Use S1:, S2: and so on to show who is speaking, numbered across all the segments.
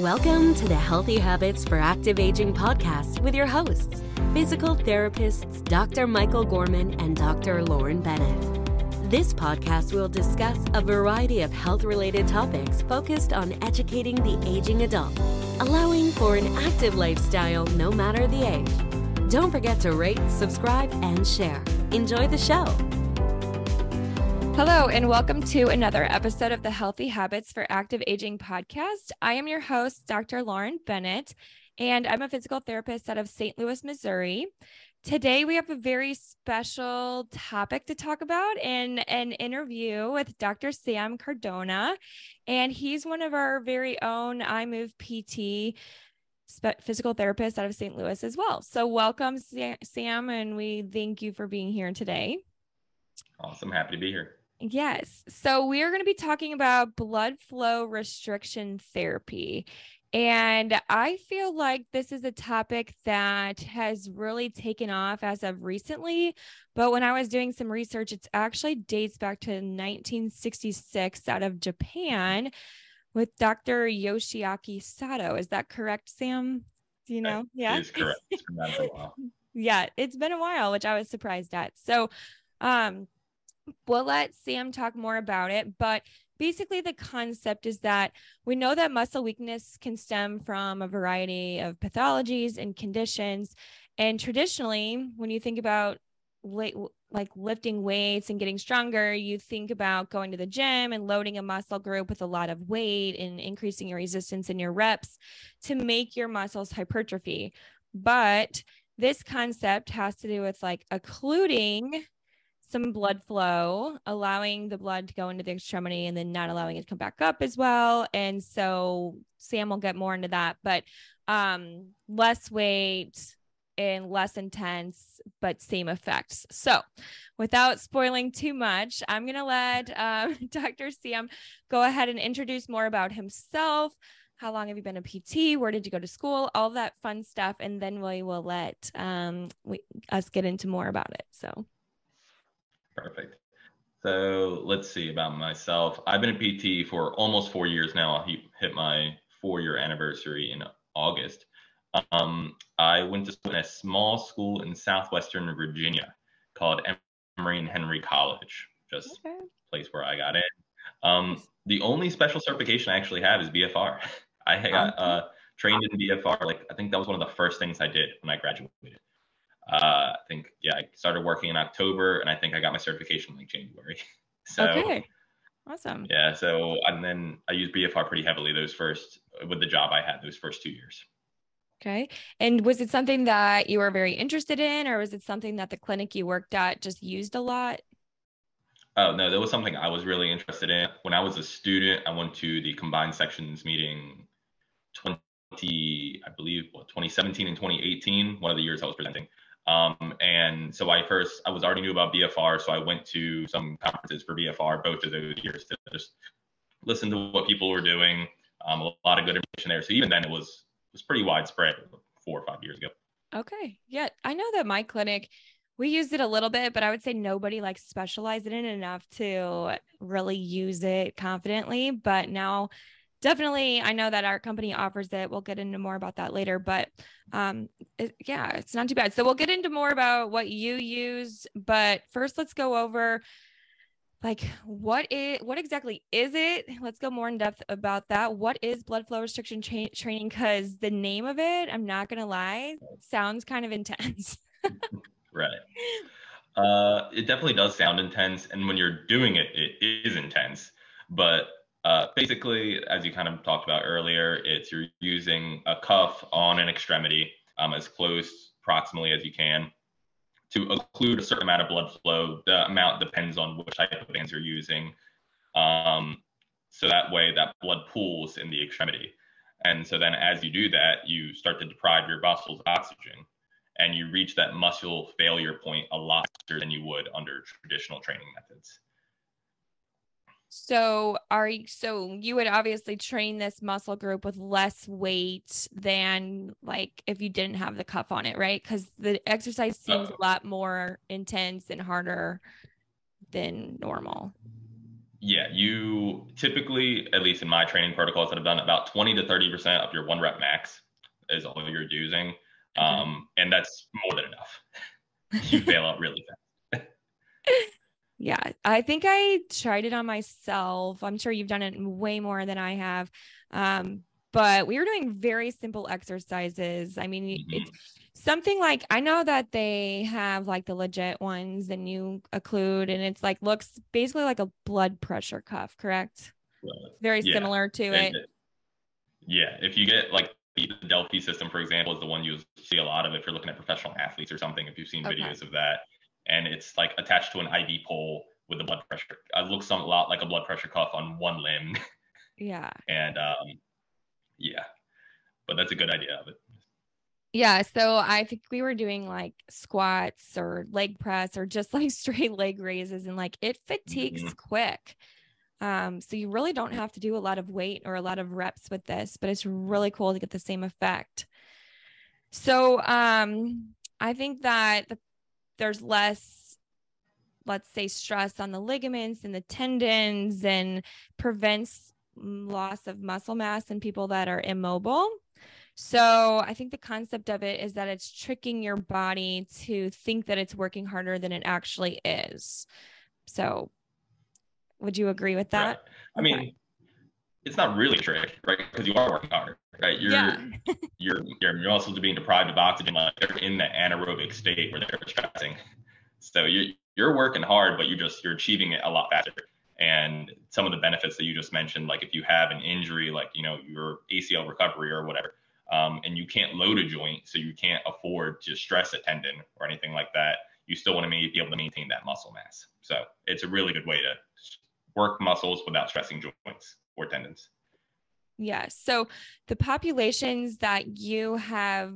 S1: Welcome to the Healthy Habits for Active Aging podcast with your hosts, physical therapists Dr. Michael Gorman and Dr. Lauren Bennett. This podcast will discuss a variety of health related topics focused on educating the aging adult, allowing for an active lifestyle no matter the age. Don't forget to rate, subscribe, and share. Enjoy the show.
S2: Hello, and welcome to another episode of the Healthy Habits for Active Aging podcast. I am your host, Dr. Lauren Bennett, and I'm a physical therapist out of St. Louis, Missouri. Today, we have a very special topic to talk about in an interview with Dr. Sam Cardona. And he's one of our very own iMove PT physical therapists out of St. Louis as well. So, welcome, Sam, and we thank you for being here today.
S3: Awesome. Happy to be here.
S2: Yes. So we are going to be talking about blood flow restriction therapy. And I feel like this is a topic that has really taken off as of recently. But when I was doing some research, it actually dates back to 1966 out of Japan with Dr. Yoshiaki Sato. Is that correct, Sam? Do you know?
S3: yeah. It is correct. It's been a
S2: while. yeah, it's been a while, which I was surprised at. So, um, we'll let Sam talk more about it, but basically the concept is that we know that muscle weakness can stem from a variety of pathologies and conditions. And traditionally, when you think about like lifting weights and getting stronger, you think about going to the gym and loading a muscle group with a lot of weight and increasing your resistance in your reps to make your muscles hypertrophy. But this concept has to do with like occluding some blood flow, allowing the blood to go into the extremity and then not allowing it to come back up as well. And so Sam will get more into that, but um, less weight and less intense, but same effects. So without spoiling too much, I'm going to let um, Dr. Sam go ahead and introduce more about himself. How long have you been a PT? Where did you go to school? All that fun stuff. And then we will let um, we, us get into more about it. So.
S3: Perfect. So let's see about myself. I've been a PT for almost four years now. I hit my four year anniversary in August. Um, I went to school in a small school in southwestern Virginia called Emory and Henry College, just okay. place where I got in. Um, the only special certification I actually have is BFR. I got uh, trained in BFR. Like I think that was one of the first things I did when I graduated. Uh, I think yeah, I started working in October, and I think I got my certification like January.
S2: so okay, awesome.
S3: Yeah, so and then I used BFR pretty heavily those first with the job I had those first two years.
S2: Okay. And was it something that you were very interested in, or was it something that the clinic you worked at just used a lot?
S3: Oh, no, that was something I was really interested in. When I was a student, I went to the combined sections meeting 20, I believe, what, 2017 and 2018, one of the years I was presenting. Um, and so I first, I was already knew about BFR, so I went to some conferences for BFR both of those years to just listen to what people were doing. Um, a lot of good information there. So even then, it was it was pretty widespread four or five years ago.
S2: Okay, yeah, I know that my clinic we used it a little bit, but I would say nobody like specialized in it enough to really use it confidently. But now definitely i know that our company offers it. We'll get into more about that later but um it, yeah it's not too bad. So we'll get into more about what you use but first let's go over like what is what exactly is it? Let's go more in depth about that. What is blood flow restriction tra- training? Because the name of it i'm not gonna lie sounds kind of intense.
S3: Right. Uh it definitely does sound intense and when you're doing it it is intense but uh, basically, as you kind of talked about earlier, it's you're using a cuff on an extremity um, as close proximally as you can to occlude a certain amount of blood flow. The amount depends on which type of bands you're using. Um, so that way that blood pools in the extremity. And so then as you do that, you start to deprive your muscles of oxygen and you reach that muscle failure point a lot faster than you would under traditional training methods.
S2: So are you, so you would obviously train this muscle group with less weight than like if you didn't have the cuff on it, right? Because the exercise seems a lot more intense and harder than normal.
S3: Yeah, you typically, at least in my training protocols that I've done, about 20 to 30% of your one rep max is all you're using. Um, and that's more than enough. you fail out really fast.
S2: yeah, I think I tried it on myself. I'm sure you've done it way more than I have. Um, but we were doing very simple exercises. I mean, mm-hmm. it's something like I know that they have like the legit ones and you occlude, and it's like looks basically like a blood pressure cuff, correct? Very yeah. similar to and it.
S3: Yeah, if you get like the Delfi system, for example, is the one you see a lot of if you're looking at professional athletes or something. If you've seen okay. videos of that, and it's like attached to an IV pole with the blood pressure. It looks a lot like a blood pressure cuff on one limb.
S2: Yeah.
S3: and um, yeah, but that's a good idea of it.
S2: Yeah. So I think we were doing like squats or leg press or just like straight leg raises and like it fatigues mm-hmm. quick. Um, so you really don't have to do a lot of weight or a lot of reps with this, but it's really cool to get the same effect. So um, I think that the, there's less, let's say, stress on the ligaments and the tendons and prevents loss of muscle mass in people that are immobile. So I think the concept of it is that it's tricking your body to think that it's working harder than it actually is. So would you agree with that? Right.
S3: I mean, it's not really a trick, right? Because you are working hard, right? Your yeah. your your muscles are also being deprived of oxygen, like they're in the anaerobic state where they're stressing. So you're you're working hard, but you're just you're achieving it a lot faster. And some of the benefits that you just mentioned, like if you have an injury, like you know your ACL recovery or whatever, um, and you can't load a joint, so you can't afford to stress a tendon or anything like that, you still want to be able to maintain that muscle mass. So it's a really good way to work muscles without stressing joints or tendons.
S2: Yes. So the populations that you have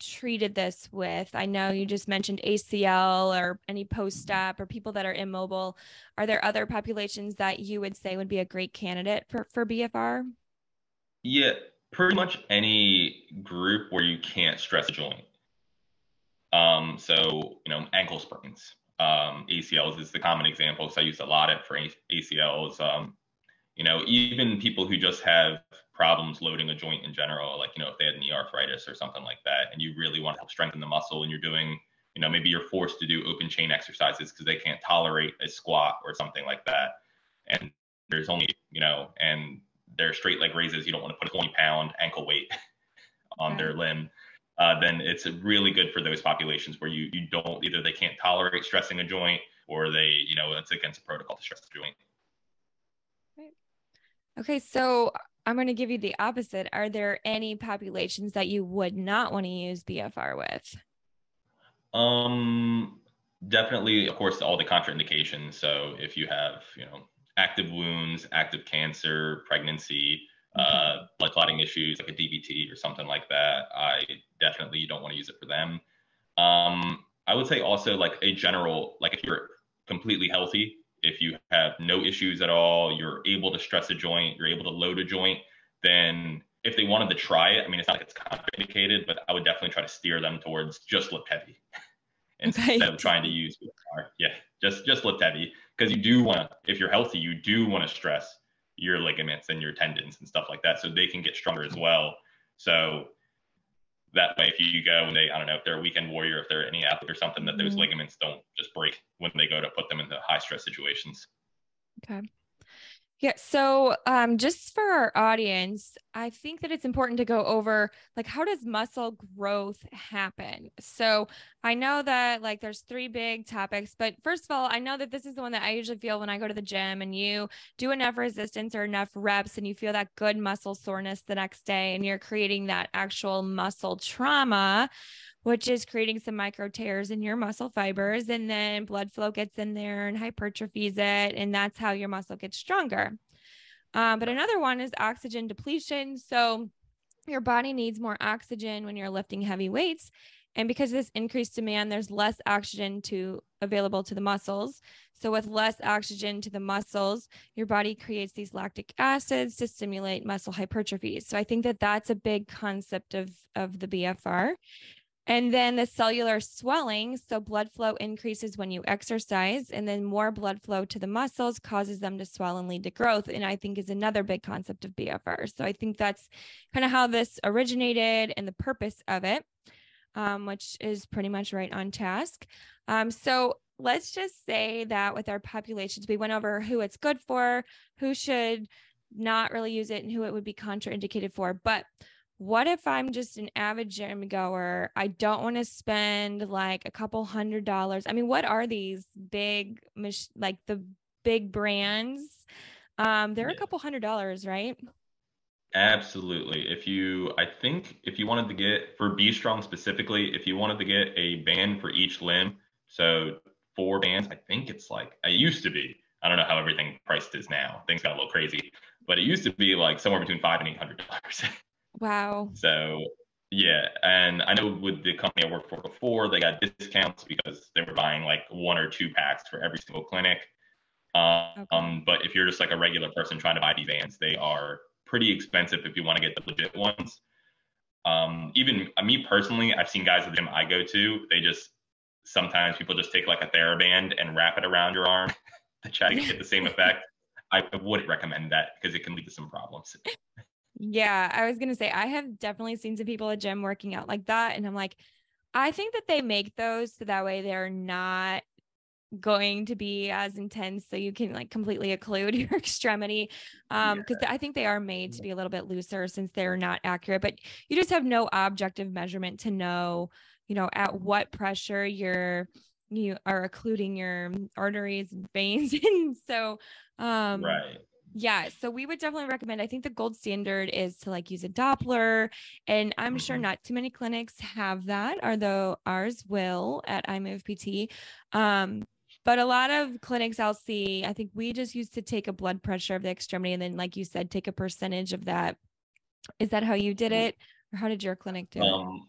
S2: treated this with, I know you just mentioned ACL or any post op or people that are immobile. Are there other populations that you would say would be a great candidate for, for BFR?
S3: Yeah, pretty much any group where you can't stress a joint. Um, so, you know, ankle sprains, um, ACLs is the common example. So I used a lot of it for ACLs. Um, you know, even people who just have problems loading a joint in general, like, you know, if they had knee arthritis or something like that, and you really want to help strengthen the muscle and you're doing, you know, maybe you're forced to do open chain exercises because they can't tolerate a squat or something like that. And there's only, you know, and they're straight leg raises, you don't want to put a 20 pound ankle weight on their limb uh, then it's really good for those populations where you you don't either they can't tolerate stressing a joint or they you know it's against a protocol to stress the joint. Right.
S2: Okay, so I'm going to give you the opposite. Are there any populations that you would not want to use BFR with?
S3: Um, definitely, of course, all the contraindications. So if you have, you know, active wounds, active cancer, pregnancy, uh, blood clotting issues like a DVT or something like that, I definitely don't want to use it for them. Um, I would say also like a general, like if you're completely healthy, if you have no issues at all, you're able to stress a joint, you're able to load a joint, then if they wanted to try it, I mean, it's not like it's contraindicated, but I would definitely try to steer them towards just lift heavy instead of trying to use Yeah, just just lift heavy because you do want to, if you're healthy, you do want to stress your ligaments and your tendons and stuff like that so they can get stronger as well. So that way, if you go and they, I don't know, if they're a weekend warrior, if they're any athlete or something, that those mm-hmm. ligaments don't just break when they go to put them into high stress situations.
S2: Okay. Yeah. So, um, just for our audience, I think that it's important to go over like how does muscle growth happen? So, I know that like there's three big topics, but first of all, I know that this is the one that I usually feel when I go to the gym and you do enough resistance or enough reps and you feel that good muscle soreness the next day and you're creating that actual muscle trauma which is creating some micro tears in your muscle fibers. And then blood flow gets in there and hypertrophies it. And that's how your muscle gets stronger. Um, but another one is oxygen depletion. So your body needs more oxygen when you're lifting heavy weights. And because of this increased demand, there's less oxygen to available to the muscles. So with less oxygen to the muscles, your body creates these lactic acids to stimulate muscle hypertrophy. So I think that that's a big concept of of the BFR. And then the cellular swelling. So blood flow increases when you exercise, and then more blood flow to the muscles causes them to swell and lead to growth. And I think is another big concept of BFR. So I think that's kind of how this originated and the purpose of it, um, which is pretty much right on task. Um, so let's just say that with our populations, we went over who it's good for, who should not really use it, and who it would be contraindicated for. But what if I'm just an avid gym goer? I don't want to spend like a couple hundred dollars. I mean, what are these big, like the big brands? Um, they're yeah. a couple hundred dollars, right?
S3: Absolutely. If you, I think if you wanted to get for B Strong specifically, if you wanted to get a band for each limb, so four bands, I think it's like, it used to be, I don't know how everything priced is now. Things got a little crazy, but it used to be like somewhere between five and eight hundred dollars.
S2: Wow.
S3: So yeah, and I know with the company I worked for before, they got discounts because they were buying like one or two packs for every single clinic. Um, okay. um, but if you're just like a regular person trying to buy these vans, they are pretty expensive if you want to get the legit ones. Um, even me personally, I've seen guys at the gym I go to, they just sometimes people just take like a TheraBand and wrap it around your arm to try to get the same effect. I wouldn't recommend that because it can lead to some problems.
S2: Yeah, I was going to say, I have definitely seen some people at gym working out like that. And I'm like, I think that they make those so that way they're not going to be as intense so you can like completely occlude your extremity um because yeah. i think they are made to be a little bit looser since they're not accurate but you just have no objective measurement to know you know at what pressure you're you are occluding your arteries and veins and so um
S3: right
S2: yeah, so we would definitely recommend. I think the gold standard is to like use a Doppler, and I'm mm-hmm. sure not too many clinics have that, although ours will at iMove PT. Um, but a lot of clinics I'll see, I think we just used to take a blood pressure of the extremity, and then, like you said, take a percentage of that. Is that how you did mm-hmm. it, or how did your clinic do um.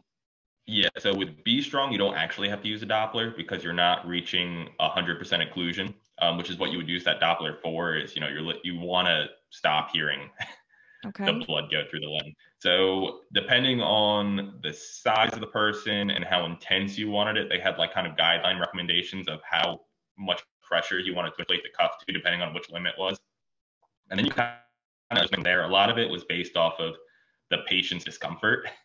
S3: Yeah, so with B Strong, you don't actually have to use a Doppler because you're not reaching 100% occlusion um, which is what you would use that Doppler for. Is you know you're you want to stop hearing okay. the blood go through the limb. So depending on the size of the person and how intense you wanted it, they had like kind of guideline recommendations of how much pressure you wanted to inflate the cuff to, depending on which limb it was. And then you kind of there. A lot of it was based off of the patient's discomfort.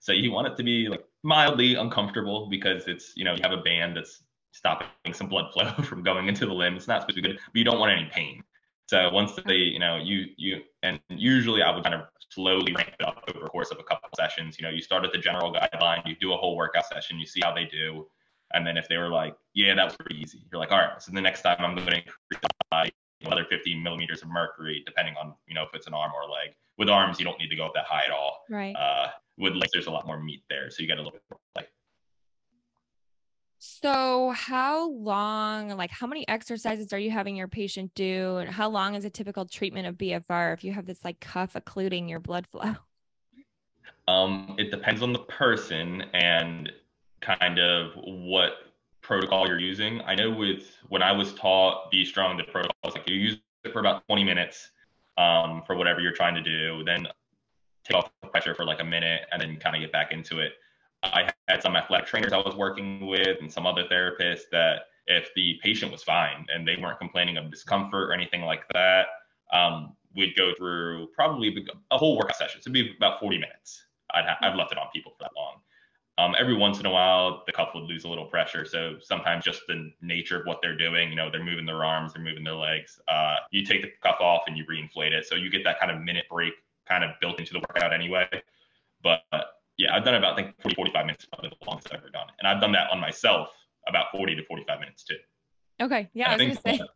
S3: So you want it to be like mildly uncomfortable because it's you know you have a band that's stopping some blood flow from going into the limb. It's not supposed to be good, but you don't want any pain. So once they, you know, you you and usually I would kind of slowly ramp it up over the course of a couple of sessions. You know, you start at the general guideline, you do a whole workout session, you see how they do, and then if they were like, yeah, that was pretty easy, you're like, all right, so the next time I'm going to increase by another 50 millimeters of mercury, depending on you know if it's an arm or a leg. With arms, you don't need to go up that high at all.
S2: Right.
S3: Uh, with legs, there's a lot more meat there, so you get a little bit more like
S2: so, how long, like, how many exercises are you having your patient do? And how long is a typical treatment of BFR if you have this like cuff occluding your blood flow?
S3: Um, it depends on the person and kind of what protocol you're using. I know with when I was taught B Strong, the protocol is like you use it for about 20 minutes um, for whatever you're trying to do, then take off the pressure for like a minute and then kind of get back into it. I had some athletic trainers I was working with and some other therapists that if the patient was fine and they weren't complaining of discomfort or anything like that, um, we'd go through probably a whole workout session. So it'd be about 40 minutes. I'd ha- I've left it on people for that long. Um, every once in a while, the cuff would lose a little pressure. So sometimes just the nature of what they're doing, you know, they're moving their arms, they're moving their legs. Uh, you take the cuff off and you reinflate it. So you get that kind of minute break kind of built into the workout anyway. But yeah, I've done about I think 40, 45 minutes, probably the longest I've ever done. And I've done that on myself about 40 to 45 minutes too.
S2: Okay. Yeah. I, I was gonna say.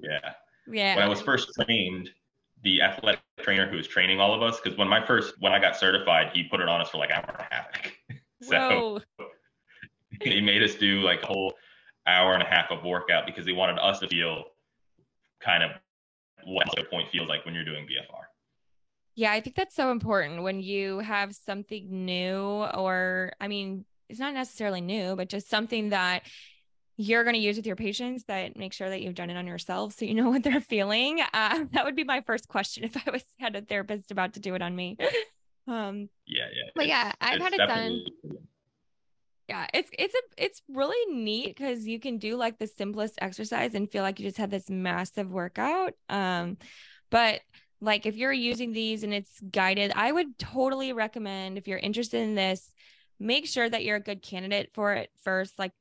S3: Yeah.
S2: Yeah.
S3: When I was first trained, the athletic trainer who was training all of us, because when my first when I got certified, he put it on us for like an hour and a half. so he made us do like a whole hour and a half of workout because he wanted us to feel kind of what the point feels like when you're doing BFR.
S2: Yeah, I think that's so important when you have something new, or I mean, it's not necessarily new, but just something that you're going to use with your patients that make sure that you've done it on yourself so you know what they're feeling. Uh, that would be my first question if I was had a therapist about to do it on me. Um,
S3: yeah, yeah.
S2: But yeah, I've had it done. yeah it's it's a it's really neat because you can do like the simplest exercise and feel like you just had this massive workout um but like if you're using these and it's guided i would totally recommend if you're interested in this make sure that you're a good candidate for it first. Like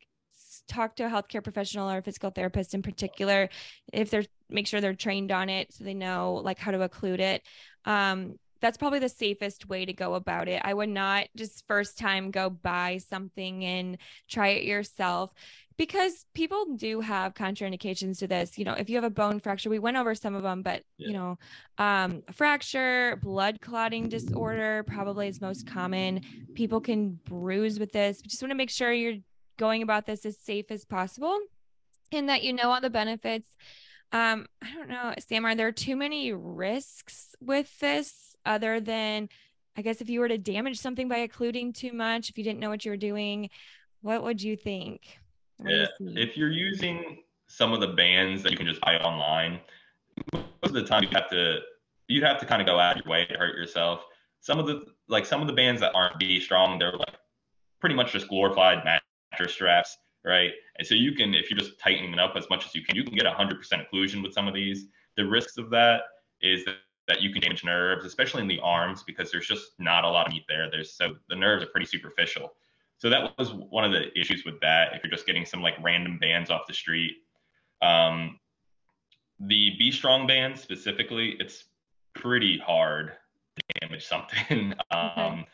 S2: talk to a healthcare professional or a physical therapist in particular if they're make sure they're trained on it so they know like how to occlude it. Um that's probably the safest way to go about it. I would not just first time go buy something and try it yourself because people do have contraindications to this. You know, if you have a bone fracture, we went over some of them, but yeah. you know, um, fracture, blood clotting disorder probably is most common. People can bruise with this. We just want to make sure you're going about this as safe as possible and that you know all the benefits. Um, I don't know, Sam, are there too many risks with this? other than I guess if you were to damage something by occluding too much, if you didn't know what you were doing, what would you think?
S3: Yeah, if you're using some of the bands that you can just buy online, most of the time you have to you'd have to kind of go out of your way to hurt yourself. Some of the like some of the bands that aren't B strong, they're like pretty much just glorified mattress straps, right? And so you can, if you're just tightening them up as much as you can, you can get 100% occlusion with some of these. The risks of that is that that you can damage nerves, especially in the arms, because there's just not a lot of meat there. There's so the nerves are pretty superficial. So that was one of the issues with that. If you're just getting some like random bands off the street, um, the B strong bands specifically, it's pretty hard to damage something. um,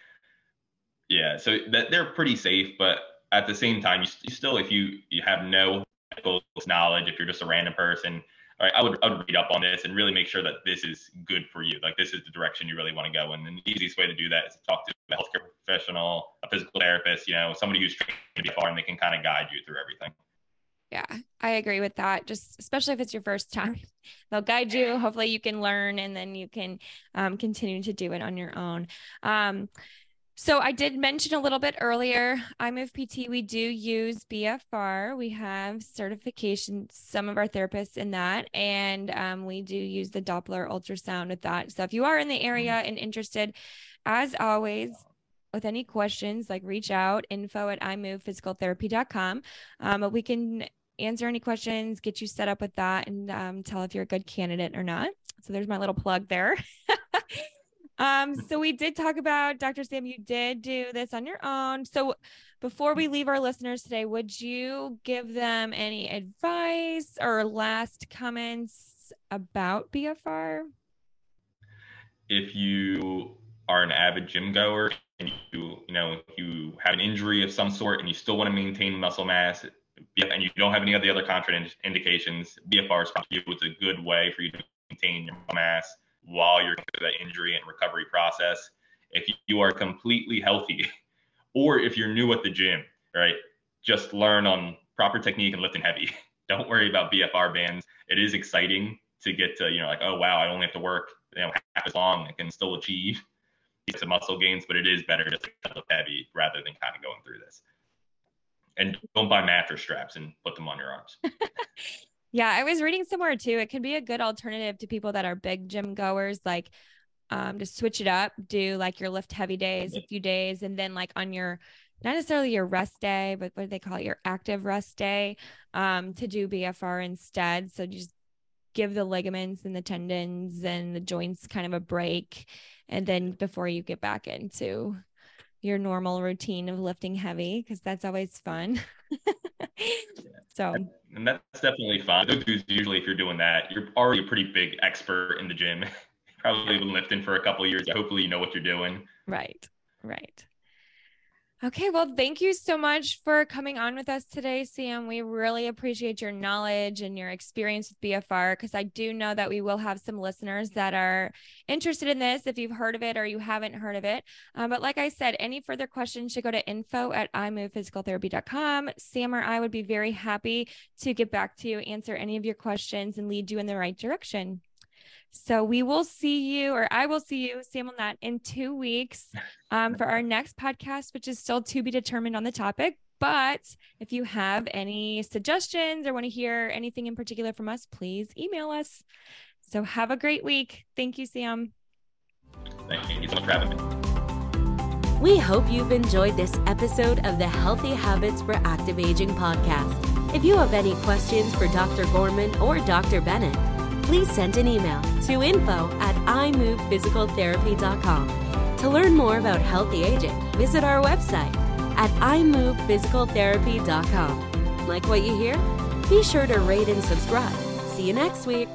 S3: yeah, so that they're pretty safe, but at the same time, you, you still, if you you have no knowledge, if you're just a random person, I would, I would read up on this and really make sure that this is good for you. Like this is the direction you really want to go. And the easiest way to do that is to talk to a healthcare professional, a physical therapist, you know, somebody who's trained to BFR and they can kind of guide you through everything.
S2: Yeah, I agree with that. Just especially if it's your first time, they'll guide you. Hopefully, you can learn and then you can um, continue to do it on your own. Um, so I did mention a little bit earlier, iMove PT, we do use BFR. We have certification, some of our therapists in that, and um, we do use the Doppler ultrasound with that. So if you are in the area mm-hmm. and interested, as always, with any questions, like reach out, info at iMovePhysicalTherapy.com. Um, but we can answer any questions, get you set up with that, and um, tell if you're a good candidate or not. So there's my little plug there. Um, so we did talk about Dr. Sam, you did do this on your own. So before we leave our listeners today, would you give them any advice or last comments about BFR?
S3: If you are an avid gym goer and you, you know, you have an injury of some sort and you still want to maintain muscle mass and you don't have any of the other contraindications, BFR is probably a good way for you to maintain your mass while you're through that injury and recovery process. If you are completely healthy, or if you're new at the gym, right, just learn on proper technique and lifting heavy. Don't worry about BFR bands. It is exciting to get to, you know, like, oh wow, I only have to work, you know, half as long. I can still achieve some muscle gains, but it is better just to lift heavy rather than kind of going through this. And don't buy mattress straps and put them on your arms.
S2: Yeah, I was reading somewhere too. It could be a good alternative to people that are big gym goers, like um, to switch it up, do like your lift heavy days, a few days, and then like on your not necessarily your rest day, but what do they call it, your active rest day, um, to do BFR instead. So just give the ligaments and the tendons and the joints kind of a break, and then before you get back into your normal routine of lifting heavy, because that's always fun. so
S3: and that's definitely fine. Those dudes usually, if you're doing that, you're already a pretty big expert in the gym. Probably been lifting for a couple years. Hopefully, you know what you're doing.
S2: Right, right. Okay, well, thank you so much for coming on with us today, Sam. We really appreciate your knowledge and your experience with BFR because I do know that we will have some listeners that are interested in this if you've heard of it or you haven't heard of it. Um, but like I said, any further questions should go to info at iMovePhysicalTherapy.com. Sam or I would be very happy to get back to you, answer any of your questions, and lead you in the right direction. So we will see you, or I will see you, Sam on that in two weeks um, for our next podcast, which is still to be determined on the topic. But if you have any suggestions or want to hear anything in particular from us, please email us. So have a great week. Thank you, Sam.
S3: Thank you so much for having me.
S1: We hope you've enjoyed this episode of the Healthy Habits for Active Aging podcast. If you have any questions for Dr. Gorman or Dr. Bennett, please send an email to info at imovephysicaltherapy.com. To learn more about healthy aging, visit our website at imovephysicaltherapy.com. Like what you hear? Be sure to rate and subscribe. See you next week.